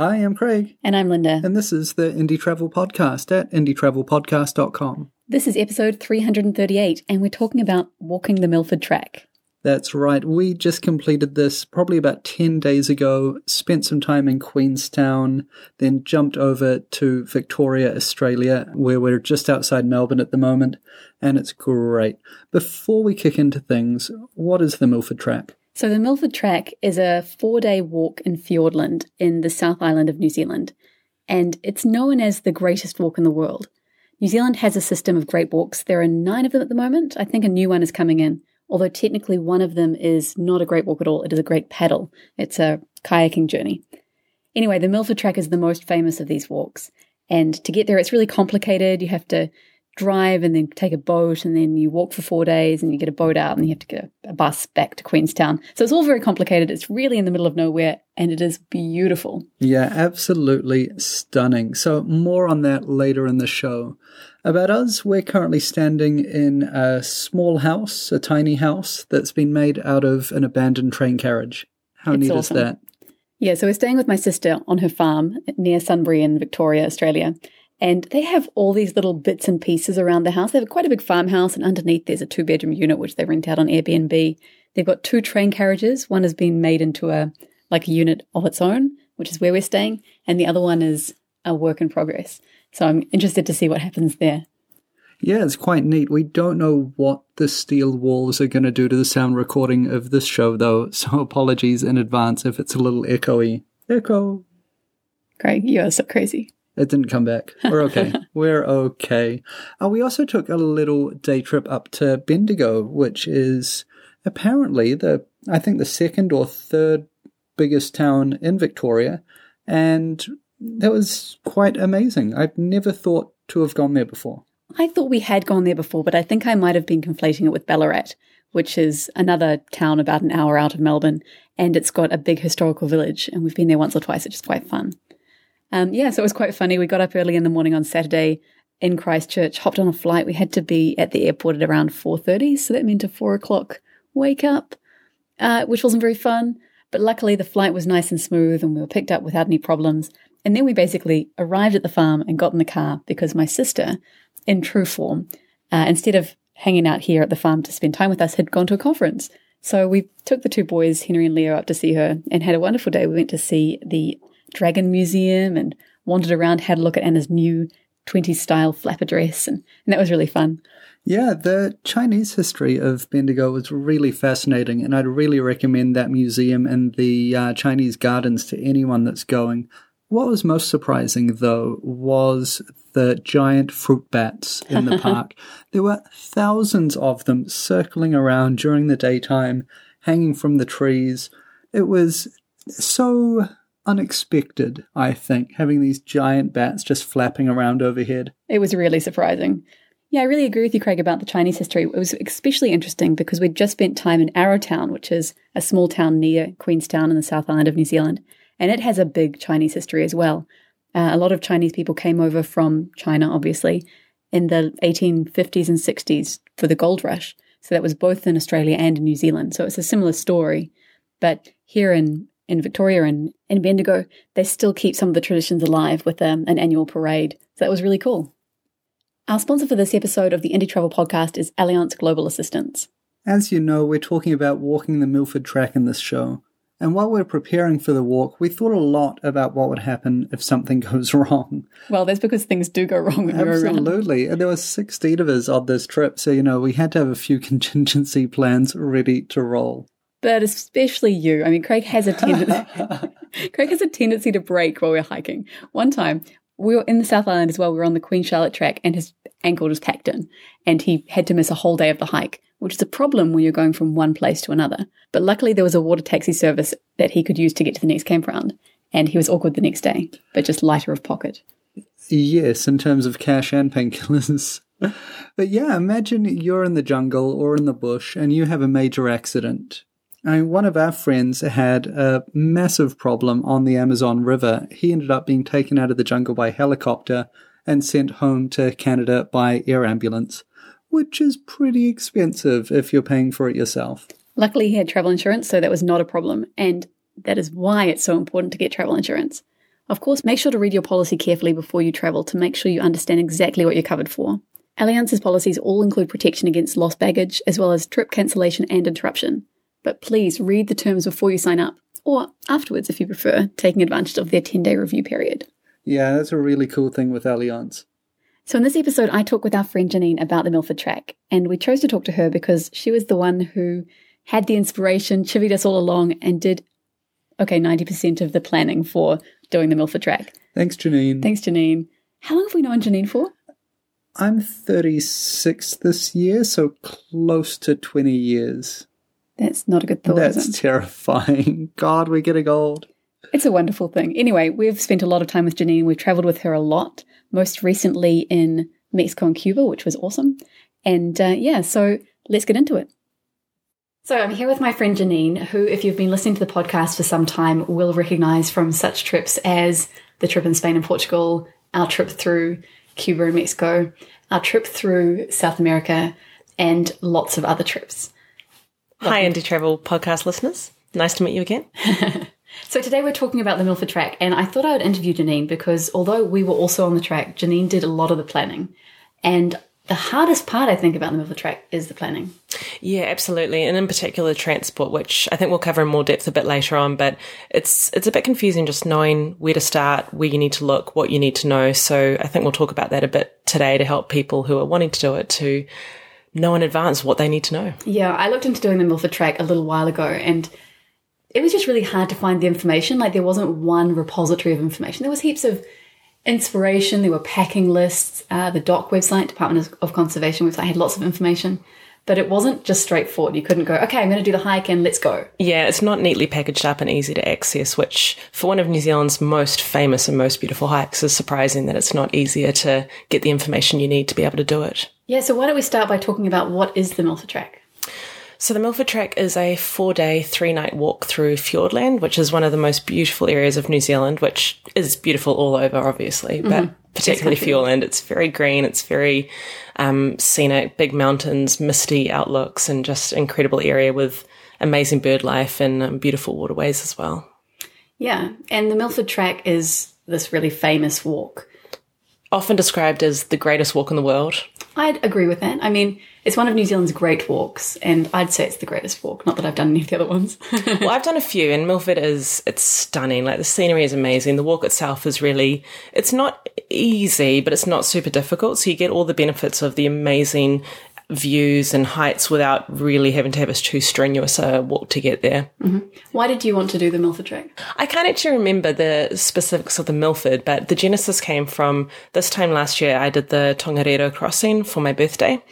Hi, I'm Craig. And I'm Linda. And this is the Indie Travel Podcast at indietravelpodcast.com. This is episode 338, and we're talking about walking the Milford Track. That's right. We just completed this probably about 10 days ago, spent some time in Queenstown, then jumped over to Victoria, Australia, where we're just outside Melbourne at the moment, and it's great. Before we kick into things, what is the Milford Track? So, the Milford Track is a four day walk in Fiordland in the South Island of New Zealand, and it's known as the greatest walk in the world. New Zealand has a system of great walks. There are nine of them at the moment. I think a new one is coming in, although technically one of them is not a great walk at all. It is a great paddle, it's a kayaking journey. Anyway, the Milford Track is the most famous of these walks. And to get there, it's really complicated. You have to drive and then take a boat and then you walk for four days and you get a boat out and you have to get a bus back to Queenstown. So it's all very complicated. It's really in the middle of nowhere and it is beautiful. Yeah, absolutely stunning. So more on that later in the show. About us, we're currently standing in a small house, a tiny house that's been made out of an abandoned train carriage. How it's neat awesome. is that? Yeah, so we're staying with my sister on her farm near Sunbury in Victoria, Australia. And they have all these little bits and pieces around the house. They have quite a big farmhouse, and underneath there's a two bedroom unit which they rent out on Airbnb. They've got two train carriages. One has been made into a like a unit of its own, which is where we're staying, and the other one is a work in progress. So I'm interested to see what happens there. Yeah, it's quite neat. We don't know what the steel walls are going to do to the sound recording of this show, though, so apologies in advance if it's a little echoey. Echo. Craig, you are so crazy. It didn't come back. We're okay. We're okay. Uh, we also took a little day trip up to Bendigo, which is apparently the, I think, the second or third biggest town in Victoria. And that was quite amazing. I've never thought to have gone there before. I thought we had gone there before, but I think I might have been conflating it with Ballarat, which is another town about an hour out of Melbourne. And it's got a big historical village. And we've been there once or twice, which is quite fun. Um, yeah, so it was quite funny. We got up early in the morning on Saturday in Christchurch, hopped on a flight. We had to be at the airport at around 4.30, so that meant a 4 o'clock wake up, uh, which wasn't very fun. But luckily the flight was nice and smooth and we were picked up without any problems. And then we basically arrived at the farm and got in the car because my sister, in true form, uh, instead of hanging out here at the farm to spend time with us, had gone to a conference. So we took the two boys, Henry and Leo, up to see her and had a wonderful day. We went to see the Dragon Museum and wandered around, had a look at Anna's new 20s style flapper dress, and, and that was really fun. Yeah, the Chinese history of Bendigo was really fascinating, and I'd really recommend that museum and the uh, Chinese gardens to anyone that's going. What was most surprising, though, was the giant fruit bats in the park. There were thousands of them circling around during the daytime, hanging from the trees. It was so unexpected, I think, having these giant bats just flapping around overhead. It was really surprising. Yeah, I really agree with you, Craig, about the Chinese history. It was especially interesting because we'd just spent time in Arrowtown, which is a small town near Queenstown in the South Island of New Zealand, and it has a big Chinese history as well. Uh, a lot of Chinese people came over from China, obviously, in the 1850s and 60s for the gold rush. So that was both in Australia and in New Zealand. So it's a similar story. But here in in Victoria and in Bendigo, they still keep some of the traditions alive with um, an annual parade. So that was really cool. Our sponsor for this episode of the Indie Travel Podcast is Allianz Global Assistance. As you know, we're talking about walking the Milford Track in this show. And while we're preparing for the walk, we thought a lot about what would happen if something goes wrong. Well, that's because things do go wrong when you're around. Absolutely. And there were 16 of us on this trip, so, you know, we had to have a few contingency plans ready to roll but especially you. I mean, Craig has a tendency. Craig has a tendency to break while we're hiking. One time, we were in the South Island as well. We were on the Queen Charlotte track, and his ankle just packed in, and he had to miss a whole day of the hike, which is a problem when you're going from one place to another. But luckily, there was a water taxi service that he could use to get to the next campground, and he was awkward the next day, but just lighter of pocket. Yes, in terms of cash and painkillers. but yeah, imagine you're in the jungle or in the bush and you have a major accident I mean, one of our friends had a massive problem on the Amazon River. He ended up being taken out of the jungle by helicopter and sent home to Canada by air ambulance, which is pretty expensive if you're paying for it yourself. Luckily, he had travel insurance, so that was not a problem. And that is why it's so important to get travel insurance. Of course, make sure to read your policy carefully before you travel to make sure you understand exactly what you're covered for. Allianz's policies all include protection against lost baggage, as well as trip cancellation and interruption. But please read the terms before you sign up, or afterwards if you prefer, taking advantage of their 10 day review period. Yeah, that's a really cool thing with Allianz. So, in this episode, I talk with our friend Janine about the Milford track, and we chose to talk to her because she was the one who had the inspiration, chivied us all along, and did, okay, 90% of the planning for doing the Milford track. Thanks, Janine. Thanks, Janine. How long have we known Janine for? I'm 36 this year, so close to 20 years. That's not a good thought. That's terrifying. God, we're getting old. It's a wonderful thing. Anyway, we've spent a lot of time with Janine. We've traveled with her a lot, most recently in Mexico and Cuba, which was awesome. And uh, yeah, so let's get into it. So I'm here with my friend Janine, who, if you've been listening to the podcast for some time, will recognize from such trips as the trip in Spain and Portugal, our trip through Cuba and Mexico, our trip through South America, and lots of other trips. Hi, Indie Travel podcast listeners. Nice to meet you again. so today we're talking about the Milford track, and I thought I would interview Janine because although we were also on the track, Janine did a lot of the planning. And the hardest part, I think, about the Milford track is the planning. Yeah, absolutely, and in particular transport, which I think we'll cover in more depth a bit later on. But it's it's a bit confusing just knowing where to start, where you need to look, what you need to know. So I think we'll talk about that a bit today to help people who are wanting to do it to know in advance what they need to know. Yeah, I looked into doing the Milford track a little while ago, and it was just really hard to find the information. Like there wasn't one repository of information. There was heaps of inspiration. There were packing lists. Uh, the DOC website, Department of Conservation website, had lots of information. But it wasn't just straightforward. You couldn't go, okay, I'm going to do the hike and let's go. Yeah, it's not neatly packaged up and easy to access, which for one of New Zealand's most famous and most beautiful hikes is surprising that it's not easier to get the information you need to be able to do it. Yeah, so why don't we start by talking about what is the Milford Track? So the Milford Track is a four day, three night walk through Fiordland, which is one of the most beautiful areas of New Zealand, which is beautiful all over, obviously, but mm-hmm. particularly Fiordland. It's very green. It's very um, scenic, big mountains, misty outlooks, and just incredible area with amazing bird life and um, beautiful waterways as well. Yeah. And the Milford Track is this really famous walk. Often described as the greatest walk in the world. I'd agree with that. I mean, it's one of New Zealand's great walks, and I'd say it's the greatest walk. Not that I've done any of the other ones. well, I've done a few, and Milford is it's stunning. Like the scenery is amazing. The walk itself is really it's not easy, but it's not super difficult. So you get all the benefits of the amazing views and heights without really having to have a too strenuous uh, walk to get there. Mm-hmm. Why did you want to do the Milford Track? I can't actually remember the specifics of the Milford, but the genesis came from this time last year. I did the Tongariro crossing for my birthday,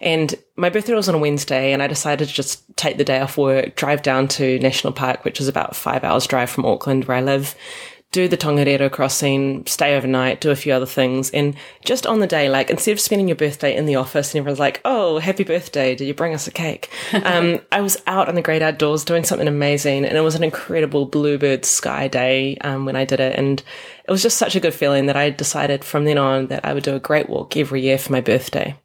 and my birthday was on a Wednesday, and I decided to just take the day off work, drive down to National Park, which is about five hours drive from Auckland, where I live, do the Tongariro crossing, stay overnight, do a few other things. And just on the day, like instead of spending your birthday in the office and everyone's like, oh, happy birthday, did you bring us a cake? um, I was out on the great outdoors doing something amazing. And it was an incredible bluebird sky day um, when I did it. And it was just such a good feeling that I decided from then on that I would do a great walk every year for my birthday.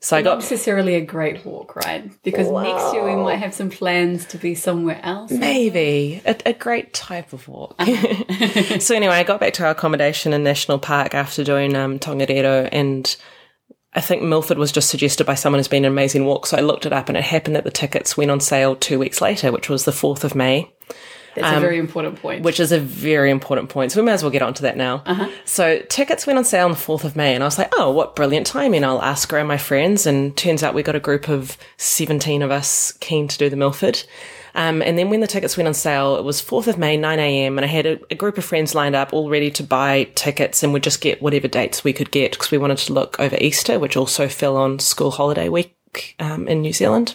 So I got Not necessarily a great walk, right? Because wow. next year we might have some plans to be somewhere else. Maybe a, a great type of walk. Uh-huh. so anyway, I got back to our accommodation in National Park after doing um, Tongariro, and I think Milford was just suggested by someone who's been an amazing walk. So I looked it up, and it happened that the tickets went on sale two weeks later, which was the fourth of May. That's um, a very important point. Which is a very important point. So we may as well get onto that now. Uh-huh. So tickets went on sale on the 4th of May and I was like, oh, what brilliant timing. I'll ask around my friends. And turns out we got a group of 17 of us keen to do the Milford. Um, and then when the tickets went on sale, it was 4th of May, 9 a.m. And I had a, a, group of friends lined up all ready to buy tickets and would just get whatever dates we could get because we wanted to look over Easter, which also fell on school holiday week um, in New Zealand.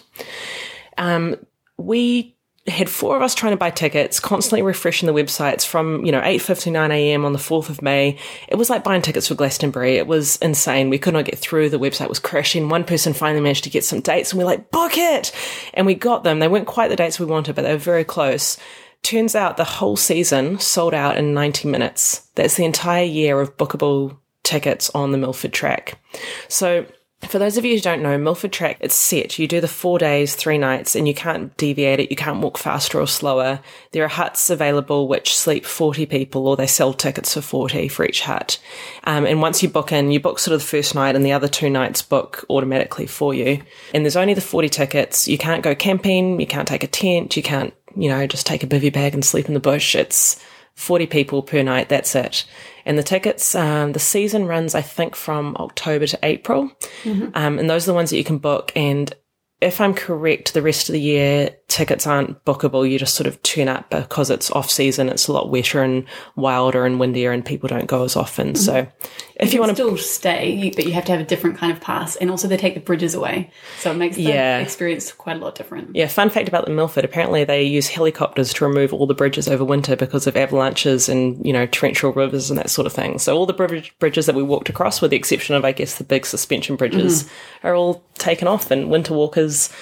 Um, we had four of us trying to buy tickets, constantly refreshing the websites from, you know, 8.59 a.m. on the 4th of May. It was like buying tickets for Glastonbury. It was insane. We could not get through. The website was crashing. One person finally managed to get some dates and we are like, book it! And we got them. They weren't quite the dates we wanted, but they were very close. Turns out the whole season sold out in 90 minutes. That's the entire year of bookable tickets on the Milford track. So For those of you who don't know, Milford Track, it's set. You do the four days, three nights, and you can't deviate it. You can't walk faster or slower. There are huts available which sleep 40 people, or they sell tickets for 40 for each hut. Um, and once you book in, you book sort of the first night, and the other two nights book automatically for you. And there's only the 40 tickets. You can't go camping. You can't take a tent. You can't, you know, just take a bivy bag and sleep in the bush. It's 40 people per night. That's it. And the tickets, um, the season runs, I think, from October to April. Mm-hmm. Um, and those are the ones that you can book. And if I'm correct, the rest of the year tickets aren't bookable. You just sort of turn up because it's off season. It's a lot wetter and wilder and windier, and people don't go as often. Mm-hmm. So, if you, you want to still stay, but you have to have a different kind of pass, and also they take the bridges away, so it makes the yeah. experience quite a lot different. Yeah. Fun fact about the Milford: apparently they use helicopters to remove all the bridges over winter because of avalanches and you know torrential rivers and that sort of thing. So all the bridge, bridges that we walked across, with the exception of I guess the big suspension bridges, mm-hmm. are all taken off, and winter walkers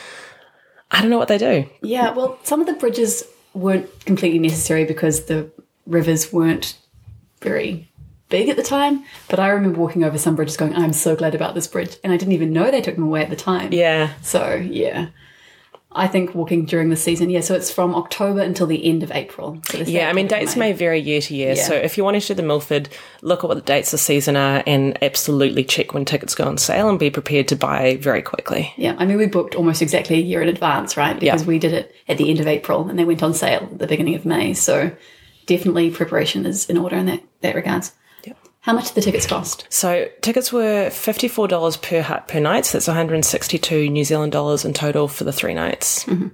I don't know what they do. Yeah, well, some of the bridges weren't completely necessary because the rivers weren't very big at the time. But I remember walking over some bridges going, I'm so glad about this bridge. And I didn't even know they took them away at the time. Yeah. So, yeah. I think walking during the season, yeah. So it's from October until the end of April. So yeah, I mean dates may. vary year to year. Yeah. So if you want to do the Milford, look at what the dates of the season are, and absolutely check when tickets go on sale, and be prepared to buy very quickly. Yeah, I mean we booked almost exactly a year in advance, right? Because yeah. we did it at the end of April, and they went on sale at the beginning of May. So definitely preparation is in order in that that regards. How much did the tickets cost? So tickets were $54 per hut per night. So that's 162 New Zealand dollars in total for the three nights. Mm-hmm.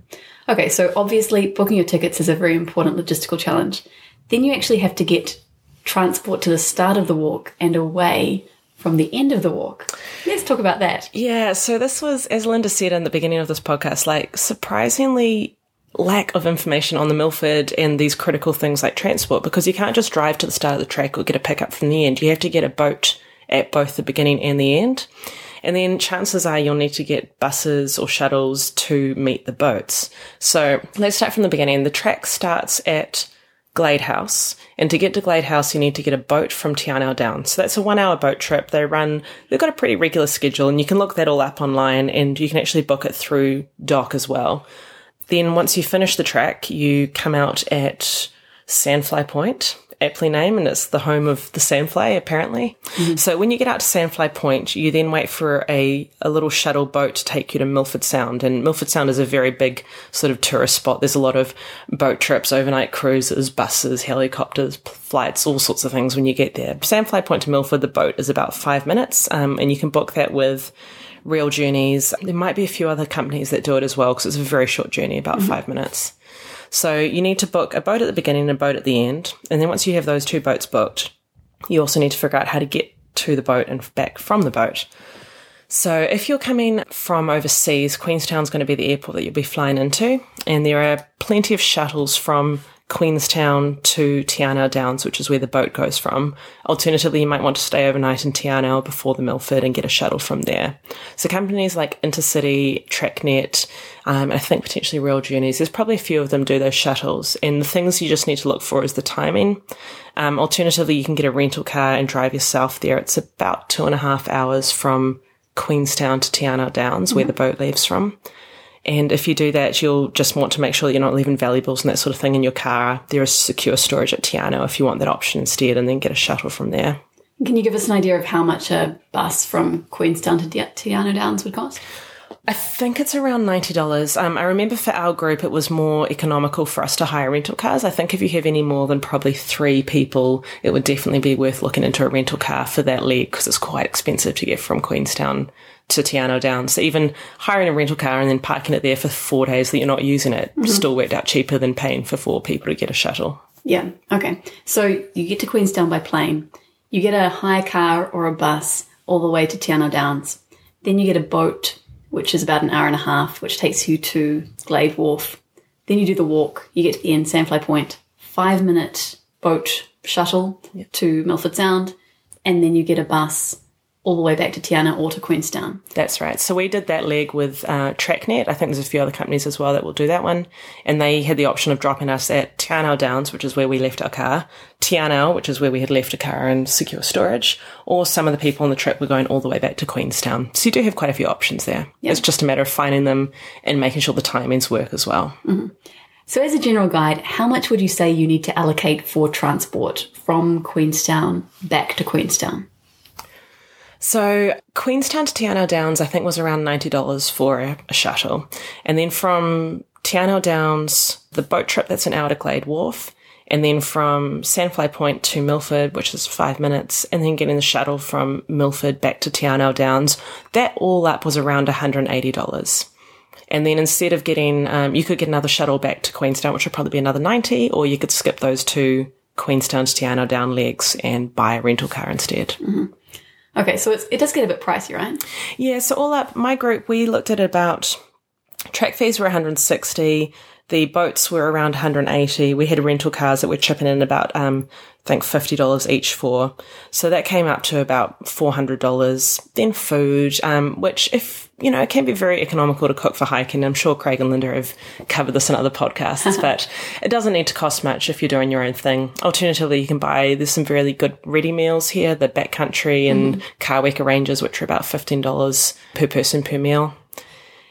Okay, so obviously booking your tickets is a very important logistical challenge. Then you actually have to get transport to the start of the walk and away from the end of the walk. Let's talk about that. Yeah, so this was, as Linda said in the beginning of this podcast, like surprisingly lack of information on the Milford and these critical things like transport because you can't just drive to the start of the track or get a pickup from the end. You have to get a boat at both the beginning and the end. And then chances are you'll need to get buses or shuttles to meet the boats. So let's start from the beginning. The track starts at Glade House. And to get to Glade House, you need to get a boat from Te Anau down. So that's a one hour boat trip. They run, they've got a pretty regular schedule and you can look that all up online and you can actually book it through DOC as well. Then once you finish the track, you come out at Sandfly Point, aptly named, and it's the home of the sandfly, apparently. Mm-hmm. So when you get out to Sandfly Point, you then wait for a, a little shuttle boat to take you to Milford Sound. And Milford Sound is a very big sort of tourist spot. There's a lot of boat trips, overnight cruises, buses, helicopters, flights, all sorts of things when you get there. Sandfly Point to Milford, the boat is about five minutes, um, and you can book that with Real Journeys. There might be a few other companies that do it as well because it's a very short journey, about mm-hmm. five minutes. So you need to book a boat at the beginning and a boat at the end. And then once you have those two boats booked, you also need to figure out how to get to the boat and back from the boat. So if you're coming from overseas, Queenstown's going to be the airport that you'll be flying into. And there are plenty of shuttles from Queenstown to Te Anau Downs, which is where the boat goes from. Alternatively, you might want to stay overnight in Te Anau before the Milford and get a shuttle from there. So companies like Intercity, TrackNet, um, I think potentially Real Journeys, there's probably a few of them do those shuttles. And the things you just need to look for is the timing. Um, alternatively, you can get a rental car and drive yourself there. It's about two and a half hours from Queenstown to Te Anau Downs, mm-hmm. where the boat leaves from. And if you do that, you'll just want to make sure that you're not leaving valuables and that sort of thing in your car. There is secure storage at Te Anau if you want that option instead, and then get a shuttle from there. Can you give us an idea of how much a bus from Queenstown to Te Anau Downs would cost? I think it's around ninety dollars. Um, I remember for our group, it was more economical for us to hire rental cars. I think if you have any more than probably three people, it would definitely be worth looking into a rental car for that leg because it's quite expensive to get from Queenstown to Te Anau Downs. So even hiring a rental car and then parking it there for four days that you're not using it mm-hmm. still worked out cheaper than paying for four people to get a shuttle. Yeah. Okay. So you get to Queenstown by plane. You get a hire car or a bus all the way to Te Anau Downs. Then you get a boat, which is about an hour and a half, which takes you to Glade Wharf. Then you do the walk. You get to the end, Sandfly Point. Five minute boat shuttle to Milford Sound. And then you get a bus all the way back to Te Anau or to Queenstown. That's right. So we did that leg with uh, TrackNet. I think there's a few other companies as well that will do that one. And they had the option of dropping us at Te Anau Downs, which is where we left our car, Te Anau, which is where we had left a car in secure storage, or some of the people on the trip were going all the way back to Queenstown. So you do have quite a few options there. It's just a matter of finding them and making sure the timings work as well. So, as a general guide, how much would you say you need to allocate for transport from Queenstown back to Queenstown? So Queenstown to Te Anau Downs, I think, was around ninety dollars for a, a shuttle, and then from Te Anau Downs, the boat trip that's an hour to Glade Wharf, and then from Sandfly Point to Milford, which is five minutes, and then getting the shuttle from Milford back to Te Anau Downs, that all up was around one hundred and then instead of getting, um, you could get another shuttle back to Queenstown, which would probably be another ninety, or you could skip those two Queenstown to Te Anau Down legs and buy a rental car instead. Okay, so it does get a bit pricey, right? Yeah, so all up, my group, we looked at about track fees were 160. The boats were around 180. We had rental cars that we're chipping in about, um, I think $50 each for. So that came up to about $400. Then food, um, which if, you know, it can be very economical to cook for hiking. I'm sure Craig and Linda have covered this in other podcasts, but it doesn't need to cost much if you're doing your own thing. Alternatively, you can buy, there's some really good ready meals here, the backcountry and mm-hmm. Karweka ranges, which are about $15 per person per meal.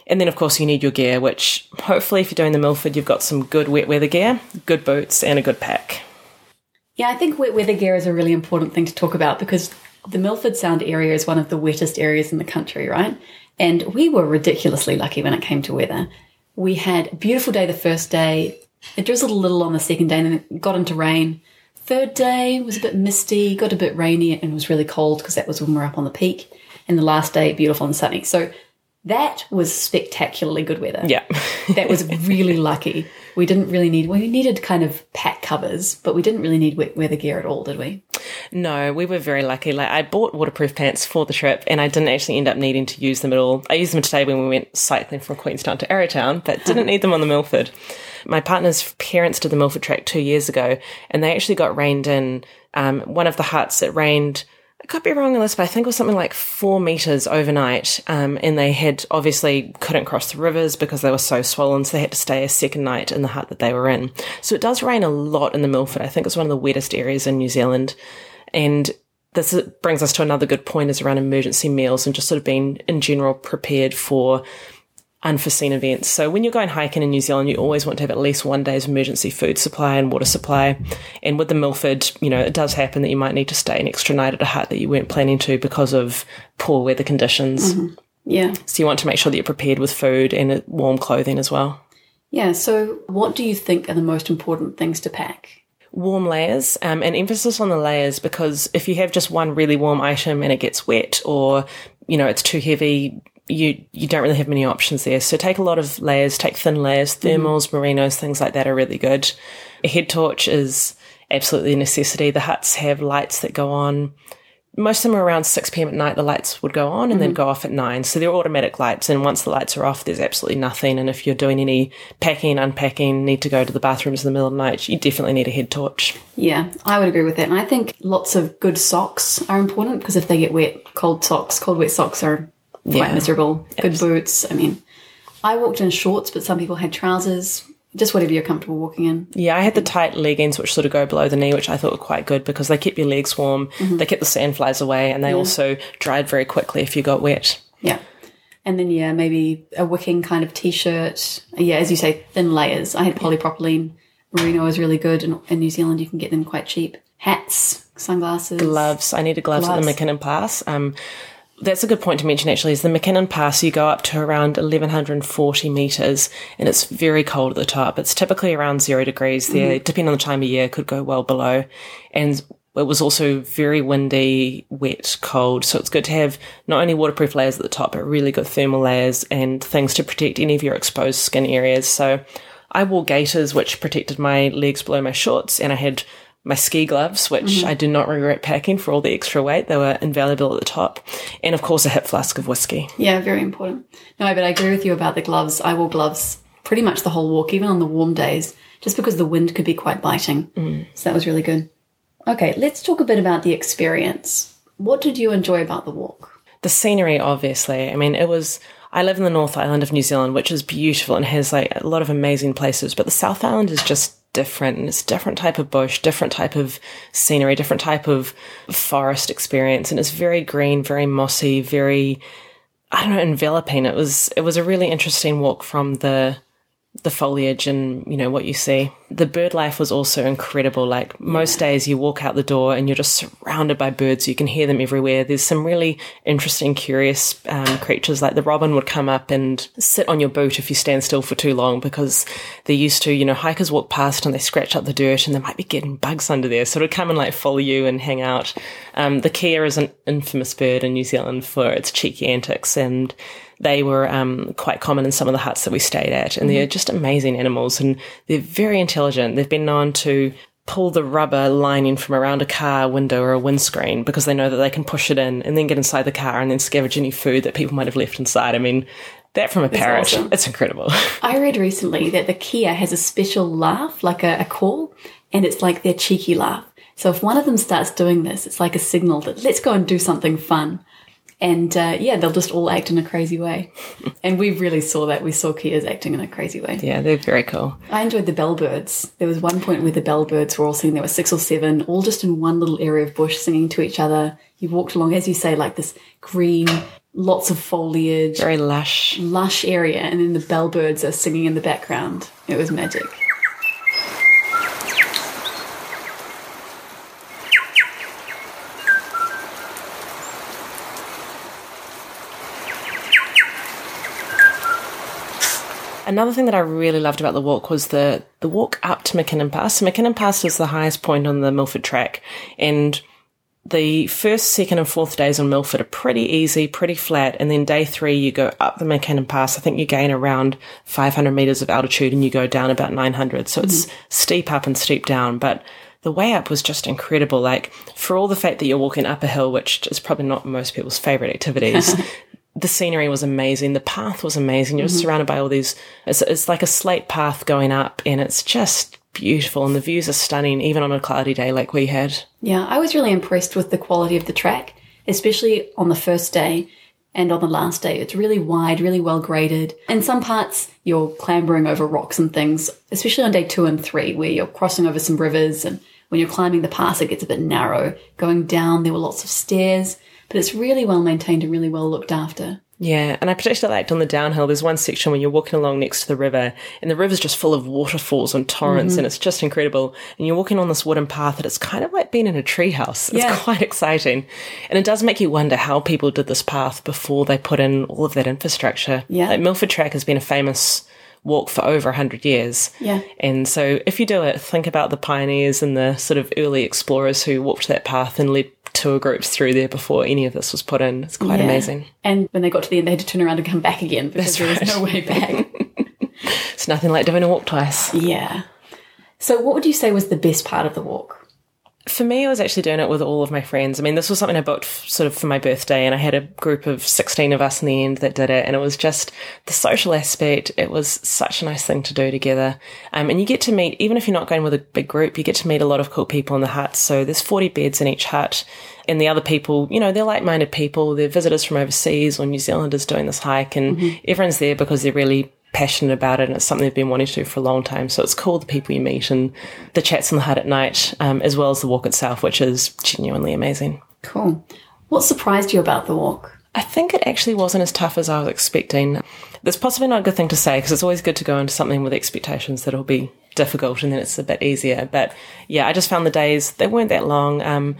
And then, of course, you need your gear, which hopefully, if you're doing the Milford, you've got some good wet weather gear, good boots, and a good pack. Yeah, I think wet weather gear is a really important thing to talk about because the Milford Sound area is one of the wettest areas in the country, right? And we were ridiculously lucky when it came to weather. We had a beautiful day the first day. It drizzled a little on the second day and then it got into rain. Third day was a bit misty, got a bit rainy and was really cold because that was when we were up on the peak. And the last day, beautiful and sunny. So that was spectacularly good weather. Yeah. that was really lucky. We didn't really need, we needed kind of pack covers, but we didn't really need wet weather gear at all, did we? No, we were very lucky. Like I bought waterproof pants for the trip and I didn't actually end up needing to use them at all. I used them today when we went cycling from Queenstown to Arrowtown, but didn't need them on the Milford. My partner's parents did the Milford track two years ago and they actually got rained in. Um, one of the huts, it rained I could be wrong on this, but I think it was something like four meters overnight. Um, and they had obviously couldn't cross the rivers because they were so swollen, so they had to stay a second night in the hut that they were in. So it does rain a lot in the Milford. I think it's one of the wettest areas in New Zealand. And this brings us to another good point is around emergency meals and just sort of being in general prepared for unforeseen events. So when you're going hiking in New Zealand, you always want to have at least one day's emergency food supply and water supply. And with the Milford, you know, it does happen that you might need to stay an extra night at a hut that you weren't planning to because of poor weather conditions. Yeah. So you want to make sure that you're prepared with food and warm clothing as well. Yeah. So, what do you think are the most important things to pack? warm layers um, and emphasis on the layers because if you have just one really warm item and it gets wet or you know it's too heavy you you don't really have many options there so take a lot of layers take thin layers mm-hmm. thermals merinos things like that are really good a head torch is absolutely a necessity the huts have lights that go on most of them are around 6 p.m. at night, the lights would go on and then mm-hmm. go off at 9. So they're automatic lights. And once the lights are off, there's absolutely nothing. And if you're doing any packing, unpacking, need to go to the bathrooms in the middle of the night, you definitely need a head torch. Yeah, I would agree with that. And I think lots of good socks are important because if they get wet, cold socks, cold wet socks are quite Yeah. miserable. Good boots. I mean, I walked in shorts, but some people had trousers. Just whatever you're comfortable walking in. Yeah, I had the tight leggings, which sort of go below the knee, which I thought were quite good because they kept your legs warm, they kept the sandflies away, and they also dried very quickly if you got wet. Yeah. And then, yeah, maybe a wicking kind of t shirt. Yeah, as you say, thin layers. I had polypropylene. Merino is really good. And in New Zealand, you can get them quite cheap. Hats, sunglasses. gloves. I needed gloves, at the Gloves. McKinnon Pass. Um, that's a good point to mention actually is the McKinnon Pass you go up to around 1140 meters and it's very cold at the top. It's typically around zero degrees there, mm-hmm. depending on the time of year, could go well below. And it was also very windy, wet, cold. So it's good to have not only waterproof layers at the top, but really good thermal layers and things to protect any of your exposed skin areas. So I wore gaiters, which protected my legs below my shorts, and I had my ski gloves, which mm-hmm. I do not regret packing for all the extra weight. They were invaluable at the top. And of course, a hip flask of whiskey. Yeah, very important. No, but I agree with you about the gloves. I wore gloves pretty much the whole walk, even on the warm days, just because the wind could be quite biting. Mm. So that was really good. Okay, let's talk a bit about the experience. What did you enjoy about the walk? The scenery, obviously. I mean, it was. I live in the North Island of New Zealand, which is beautiful and has like a lot of amazing places, but the South Island is just different and it's different type of bush, different type of scenery, different type of forest experience. And it's very green, very mossy, very, I don't know, enveloping. It was, it was a really interesting walk from the, the foliage and you know what you see. The bird life was also incredible. Like most days, you walk out the door and you're just surrounded by birds. You can hear them everywhere. There's some really interesting, curious um, creatures. Like the robin would come up and sit on your boot if you stand still for too long because they're used to. You know, hikers walk past and they scratch up the dirt and they might be getting bugs under there, so it'd come and like follow you and hang out. Um, the kea is an infamous bird in New Zealand for its cheeky antics and they were um, quite common in some of the huts that we stayed at, and mm-hmm. they're just amazing animals, and they're very intelligent. They've been known to pull the rubber lining from around a car window or a windscreen because they know that they can push it in and then get inside the car and then scavenge any food that people might have left inside. I mean, that from a That's parrot, awesome. it's incredible. I read recently that the kea has a special laugh, like a, a call, and it's like their cheeky laugh. So if one of them starts doing this, it's like a signal that let's go and do something fun. And uh, yeah, they'll just all act in a crazy way. and we really saw that. We saw keas acting in a crazy way. Yeah, they're very cool. I enjoyed the bellbirds. There was one point where the bellbirds were all singing. There were six or seven, all just in one little area of bush singing to each other. You walked along, as you say, like this green, lots of foliage. Very lush. Lush area. And then the bellbirds are singing in the background. It was magic. Another thing that I really loved about the walk was the the walk up to McKinnon Pass. McKinnon Pass is the highest point on the Milford track, and the first, second, and fourth days on Milford are pretty easy, pretty flat, and then day three you go up the McKinnon Pass. I think you gain around 500 meters of altitude, and you go down about 900. So mm-hmm. it's steep up and steep down, but the way up was just incredible. Like, for all the fact that you're walking up a hill, which is probably not most people's favorite activities, the scenery was amazing. The path was amazing. You're mm-hmm. surrounded by all these, it's, it's like a slate path going up and it's just beautiful and the views are stunning even on a cloudy day like we had. Yeah, I was really impressed with the quality of the track, especially on the first day and on the last day. It's really wide, really well graded. In some parts, you're clambering over rocks and things, especially on day two and three, where you're crossing over some rivers and when you're climbing the pass, it gets a bit narrow. Going down, there were lots of stairs but it's really well maintained and really well looked after. Yeah, and I particularly liked on the downhill. There's one section when you're walking along next to the river, and the river's just full of waterfalls and torrents, mm-hmm. and it's just incredible. And you're walking on this wooden path that it's kind of like being in a treehouse. It's yeah. quite exciting, and it does make you wonder how people did this path before they put in all of that infrastructure. Yeah, like Milford Track has been a famous walk for over 100 years. Yeah. And so if you do it, think about the pioneers and the sort of early explorers who walked that path and led tour groups through there before any of this was put in. It's quite yeah. amazing. And when they got to the end, they had to turn around and come back again because That's there was no way back. it's nothing like doing a walk twice. Yeah. So, what would you say was the best part of the walk? For me, I was actually doing it with all of my friends. I mean, this was something I booked sort of for my birthday, and I had a group of 16 of us in the end that did it. And it was just the social aspect. It was such a nice thing to do together. Um, and you get to meet, even if you're not going with a big group, you get to meet a lot of cool people in the huts. So there's 40 beds in each hut. And the other people, you know, they're like minded people. They're visitors from overseas or New Zealanders doing this hike. And mm-hmm. everyone's there because they're really passionate about it and it's something they've been wanting to do for a long time. So it's cool the people you meet and the chats in the hut at night, um, as well as the walk itself, which is genuinely amazing. Cool. What surprised you about the walk? I think it actually wasn't as tough as I was expecting. That's possibly not a good thing to say because it's always good to go into something with expectations that it'll be difficult and then it's a bit easier. But yeah, I just found the days, they weren't that long. Um,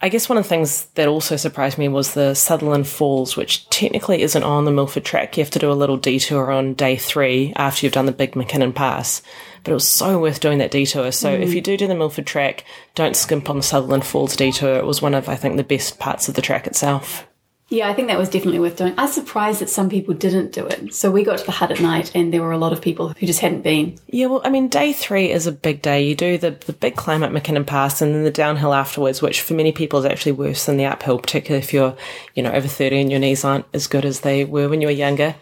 I guess one of the things that also surprised me was the Sutherland Falls, which technically isn't on the Milford track. You have to do a little detour on day three after you've done the big McKinnon Pass. But it was so worth doing that detour. So mm. if you do do the Milford track, don't skimp on the Sutherland Falls detour. It was one of, I think, the best parts of the track itself. Yeah, I think that was definitely worth doing. I was surprised that some people didn't do it. So we got to the hut at night and there were a lot of people who just hadn't been. Yeah, well, I mean, day three is a big day. You do the, the big climb up McKinnon Pass and then the downhill afterwards, which for many people is actually worse than the uphill, particularly if you're, you know, over 30 and your knees aren't as good as they were when you were younger.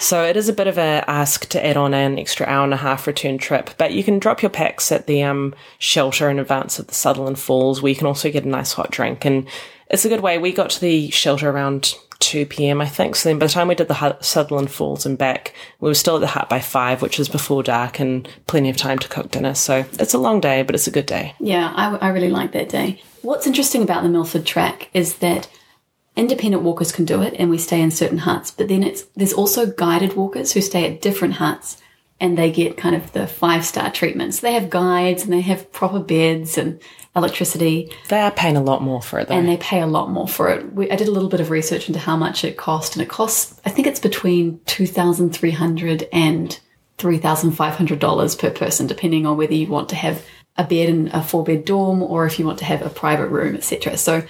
So it is a bit of a ask to add on an extra hour and a half return trip, but you can drop your packs at the um, shelter in advance of the Sutherland Falls where you can also get a nice hot drink and it's a good way. We got to the shelter around 2 p.m., I think. So then by the time we did the Sutherland Falls and back, we were still at the hut by 5, which was before dark and plenty of time to cook dinner. So it's a long day, but it's a good day. Yeah, I, I really like that day. What's interesting about the Milford track is that independent walkers can do it and we stay in certain huts, but then it's there's also guided walkers who stay at different huts and they get kind of the five star treatments. They have guides and they have proper beds and electricity. They are paying a lot more for it, though. And they pay a lot more for it. We, I did a little bit of research into how much it cost, and it costs, I think it's between $2,300 and $3,500 per person, depending on whether you want to have a bed in a four bed dorm or if you want to have a private room, etc. So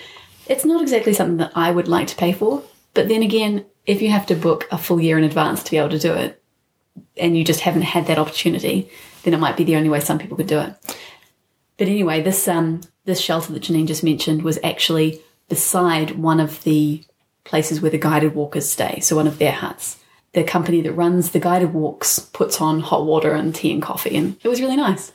it's not exactly something that I would like to pay for. But then again, if you have to book a full year in advance to be able to do it, and you just haven't had that opportunity, then it might be the only way some people could do it. But anyway, this um, this shelter that Janine just mentioned was actually beside one of the places where the guided walkers stay, so one of their huts. The company that runs the guided walks puts on hot water and tea and coffee, and it was really nice.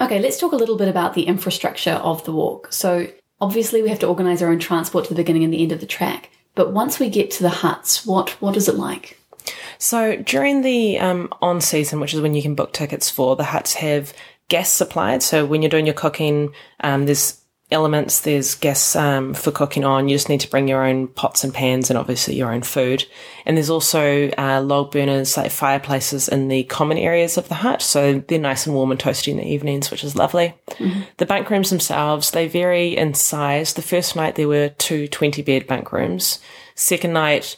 Okay, let's talk a little bit about the infrastructure of the walk. So, obviously, we have to organise our own transport to the beginning and the end of the track. But once we get to the huts, what what is it like? So during the um, on season, which is when you can book tickets for, the huts have gas supplied. So when you're doing your cooking, um, there's elements, there's gas um, for cooking on. You just need to bring your own pots and pans and obviously your own food. And there's also uh, log burners, like fireplaces in the common areas of the hut. So they're nice and warm and toasty in the evenings, which is lovely. Mm-hmm. The bunk rooms themselves, they vary in size. The first night there were two 20 bed bunk rooms. Second night,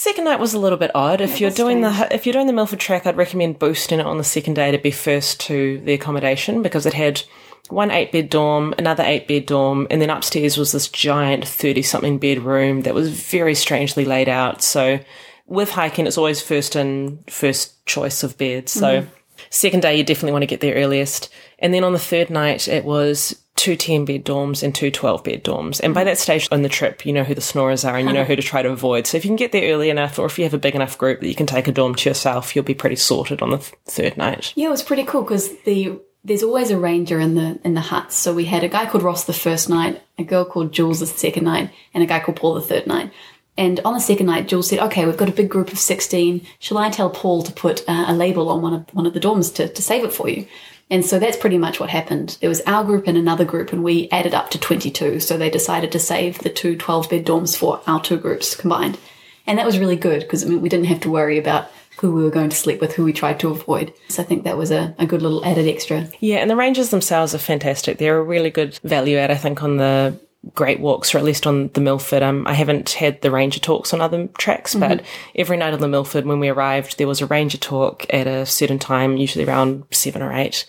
Second night was a little bit odd. If you're doing strange. the if you're doing the Milford track, I'd recommend boosting it on the second day to be first to the accommodation because it had one eight bed dorm, another eight bed dorm, and then upstairs was this giant thirty something bedroom that was very strangely laid out. So with hiking, it's always first and first choice of beds. So mm-hmm. second day, you definitely want to get there earliest, and then on the third night, it was two 10 bed dorms and two 12 bed dorms. And by that stage on the trip, you know who the snorers are and you know who to try to avoid. So if you can get there early enough, or if you have a big enough group that you can take a dorm to yourself, you'll be pretty sorted on the th- third night. Yeah, it was pretty cool because the there's always a ranger in the in the huts. So we had a guy called Ross the first night, a girl called Jules the second night, and a guy called Paul the third night. And on the second night, Jules said, "Okay, we've got a big group of sixteen. Shall I tell Paul to put uh, a label on one of one of the dorms to, to save it for you?" And so that's pretty much what happened. There was our group and another group, and we added up to 22. So they decided to save the two 12 bed dorms for our two groups combined. And that was really good because we didn't have to worry about who we were going to sleep with, who we tried to avoid. So I think that was a, a good little added extra. Yeah, and the rangers themselves are fantastic. They're a really good value add, I think, on the great walks, or at least on the Milford. Um, I haven't had the ranger talks on other tracks, mm-hmm. but every night on the Milford, when we arrived, there was a ranger talk at a certain time, usually around seven or eight,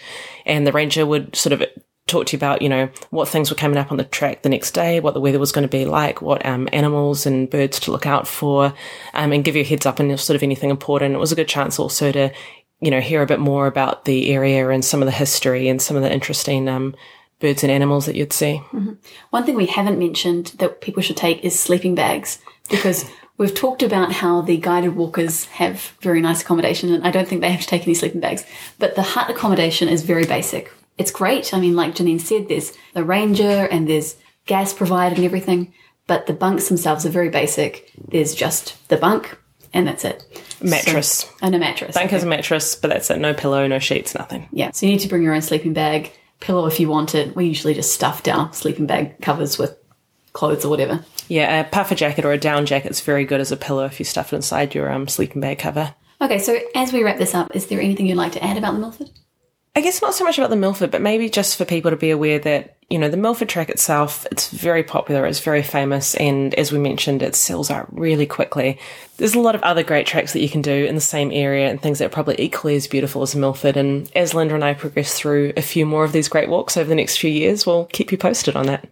and the ranger would sort of talk to you about, you know, what things were coming up on the track the next day, what the weather was going to be like, what um, animals and birds to look out for, um, and give you a heads up on sort of anything important. It was a good chance also to, you know, hear a bit more about the area and some of the history and some of the interesting um, birds and animals that you'd see. Mm-hmm. One thing we haven't mentioned that people should take is sleeping bags because we've talked about how the guided walkers have very nice accommodation and I don't think they have to take any sleeping bags. But the hut accommodation is very basic. It's great. I mean, like Janine said, there's the ranger and there's gas provided and everything, but the bunks themselves are very basic. There's just the bunk and that's it. Mattress. So, and a mattress. Bunk okay. has a mattress, but that's it. No pillow, no sheets, nothing. Yeah. So you need to bring your own sleeping bag pillow if you want it. We usually just stuff down sleeping bag covers with clothes or whatever. Yeah, a puffer jacket or a down jacket is very good as a pillow if you stuff it inside your um, sleeping bag cover. Okay, so as we wrap this up, is there anything you'd like to add about the Milford? I guess not so much about the Milford, but maybe just for people to be aware that, you know, the Milford track itself, it's very popular, it's very famous, and as we mentioned, it sells out really quickly. There's a lot of other great tracks that you can do in the same area and things that are probably equally as beautiful as Milford. And as Linda and I progress through a few more of these great walks over the next few years, we'll keep you posted on that.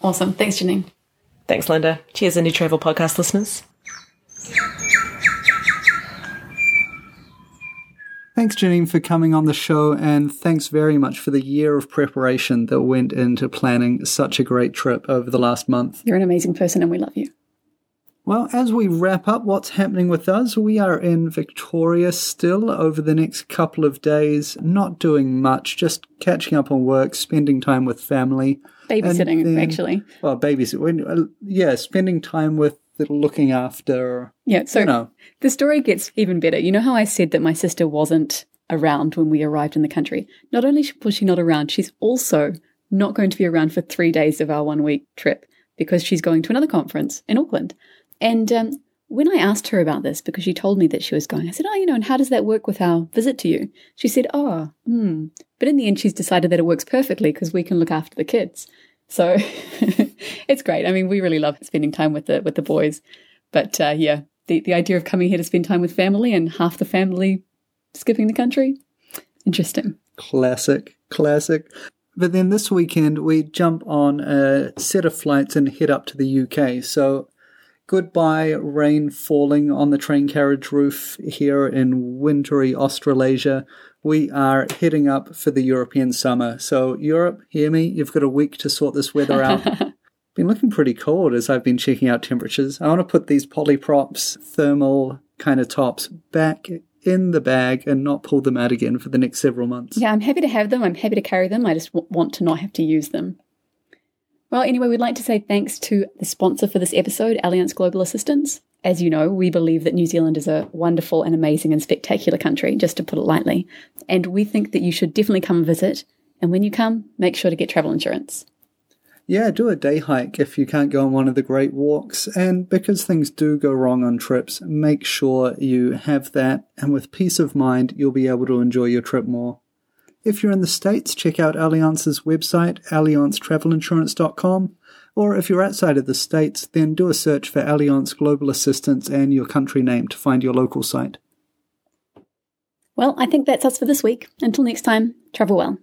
Awesome. Thanks, Janine. Thanks, Linda. Cheers, Indie Travel Podcast listeners. Thanks, Janine, for coming on the show, and thanks very much for the year of preparation that went into planning such a great trip over the last month. You're an amazing person, and we love you. Well, as we wrap up what's happening with us, we are in Victoria still over the next couple of days, not doing much, just catching up on work, spending time with family. Babysitting, then, actually. Well, babysitting. Uh, yeah, spending time with looking after. Yeah, so you know. the story gets even better. You know how I said that my sister wasn't around when we arrived in the country? Not only was she not around, she's also not going to be around for three days of our one week trip because she's going to another conference in Auckland. And um, when I asked her about this, because she told me that she was going, I said, Oh, you know, and how does that work with our visit to you? She said, Oh, hmm. But in the end, she's decided that it works perfectly because we can look after the kids. So it's great. I mean, we really love spending time with the with the boys. But uh, yeah, the, the idea of coming here to spend time with family and half the family skipping the country, interesting. Classic, classic. But then this weekend we jump on a set of flights and head up to the UK. So Goodbye, rain falling on the train carriage roof here in wintry Australasia. We are heading up for the European summer. So, Europe, hear me, you've got a week to sort this weather out. been looking pretty cold as I've been checking out temperatures. I want to put these polyprops thermal kind of tops back in the bag and not pull them out again for the next several months. Yeah, I'm happy to have them. I'm happy to carry them. I just w- want to not have to use them. Well, anyway, we'd like to say thanks to the sponsor for this episode, Allianz Global Assistance. As you know, we believe that New Zealand is a wonderful and amazing and spectacular country, just to put it lightly. And we think that you should definitely come and visit. And when you come, make sure to get travel insurance. Yeah, do a day hike if you can't go on one of the great walks. And because things do go wrong on trips, make sure you have that. And with peace of mind, you'll be able to enjoy your trip more. If you're in the States, check out Allianz's website, allianztravelinsurance.com. Or if you're outside of the States, then do a search for Allianz Global Assistance and your country name to find your local site. Well, I think that's us for this week. Until next time, travel well.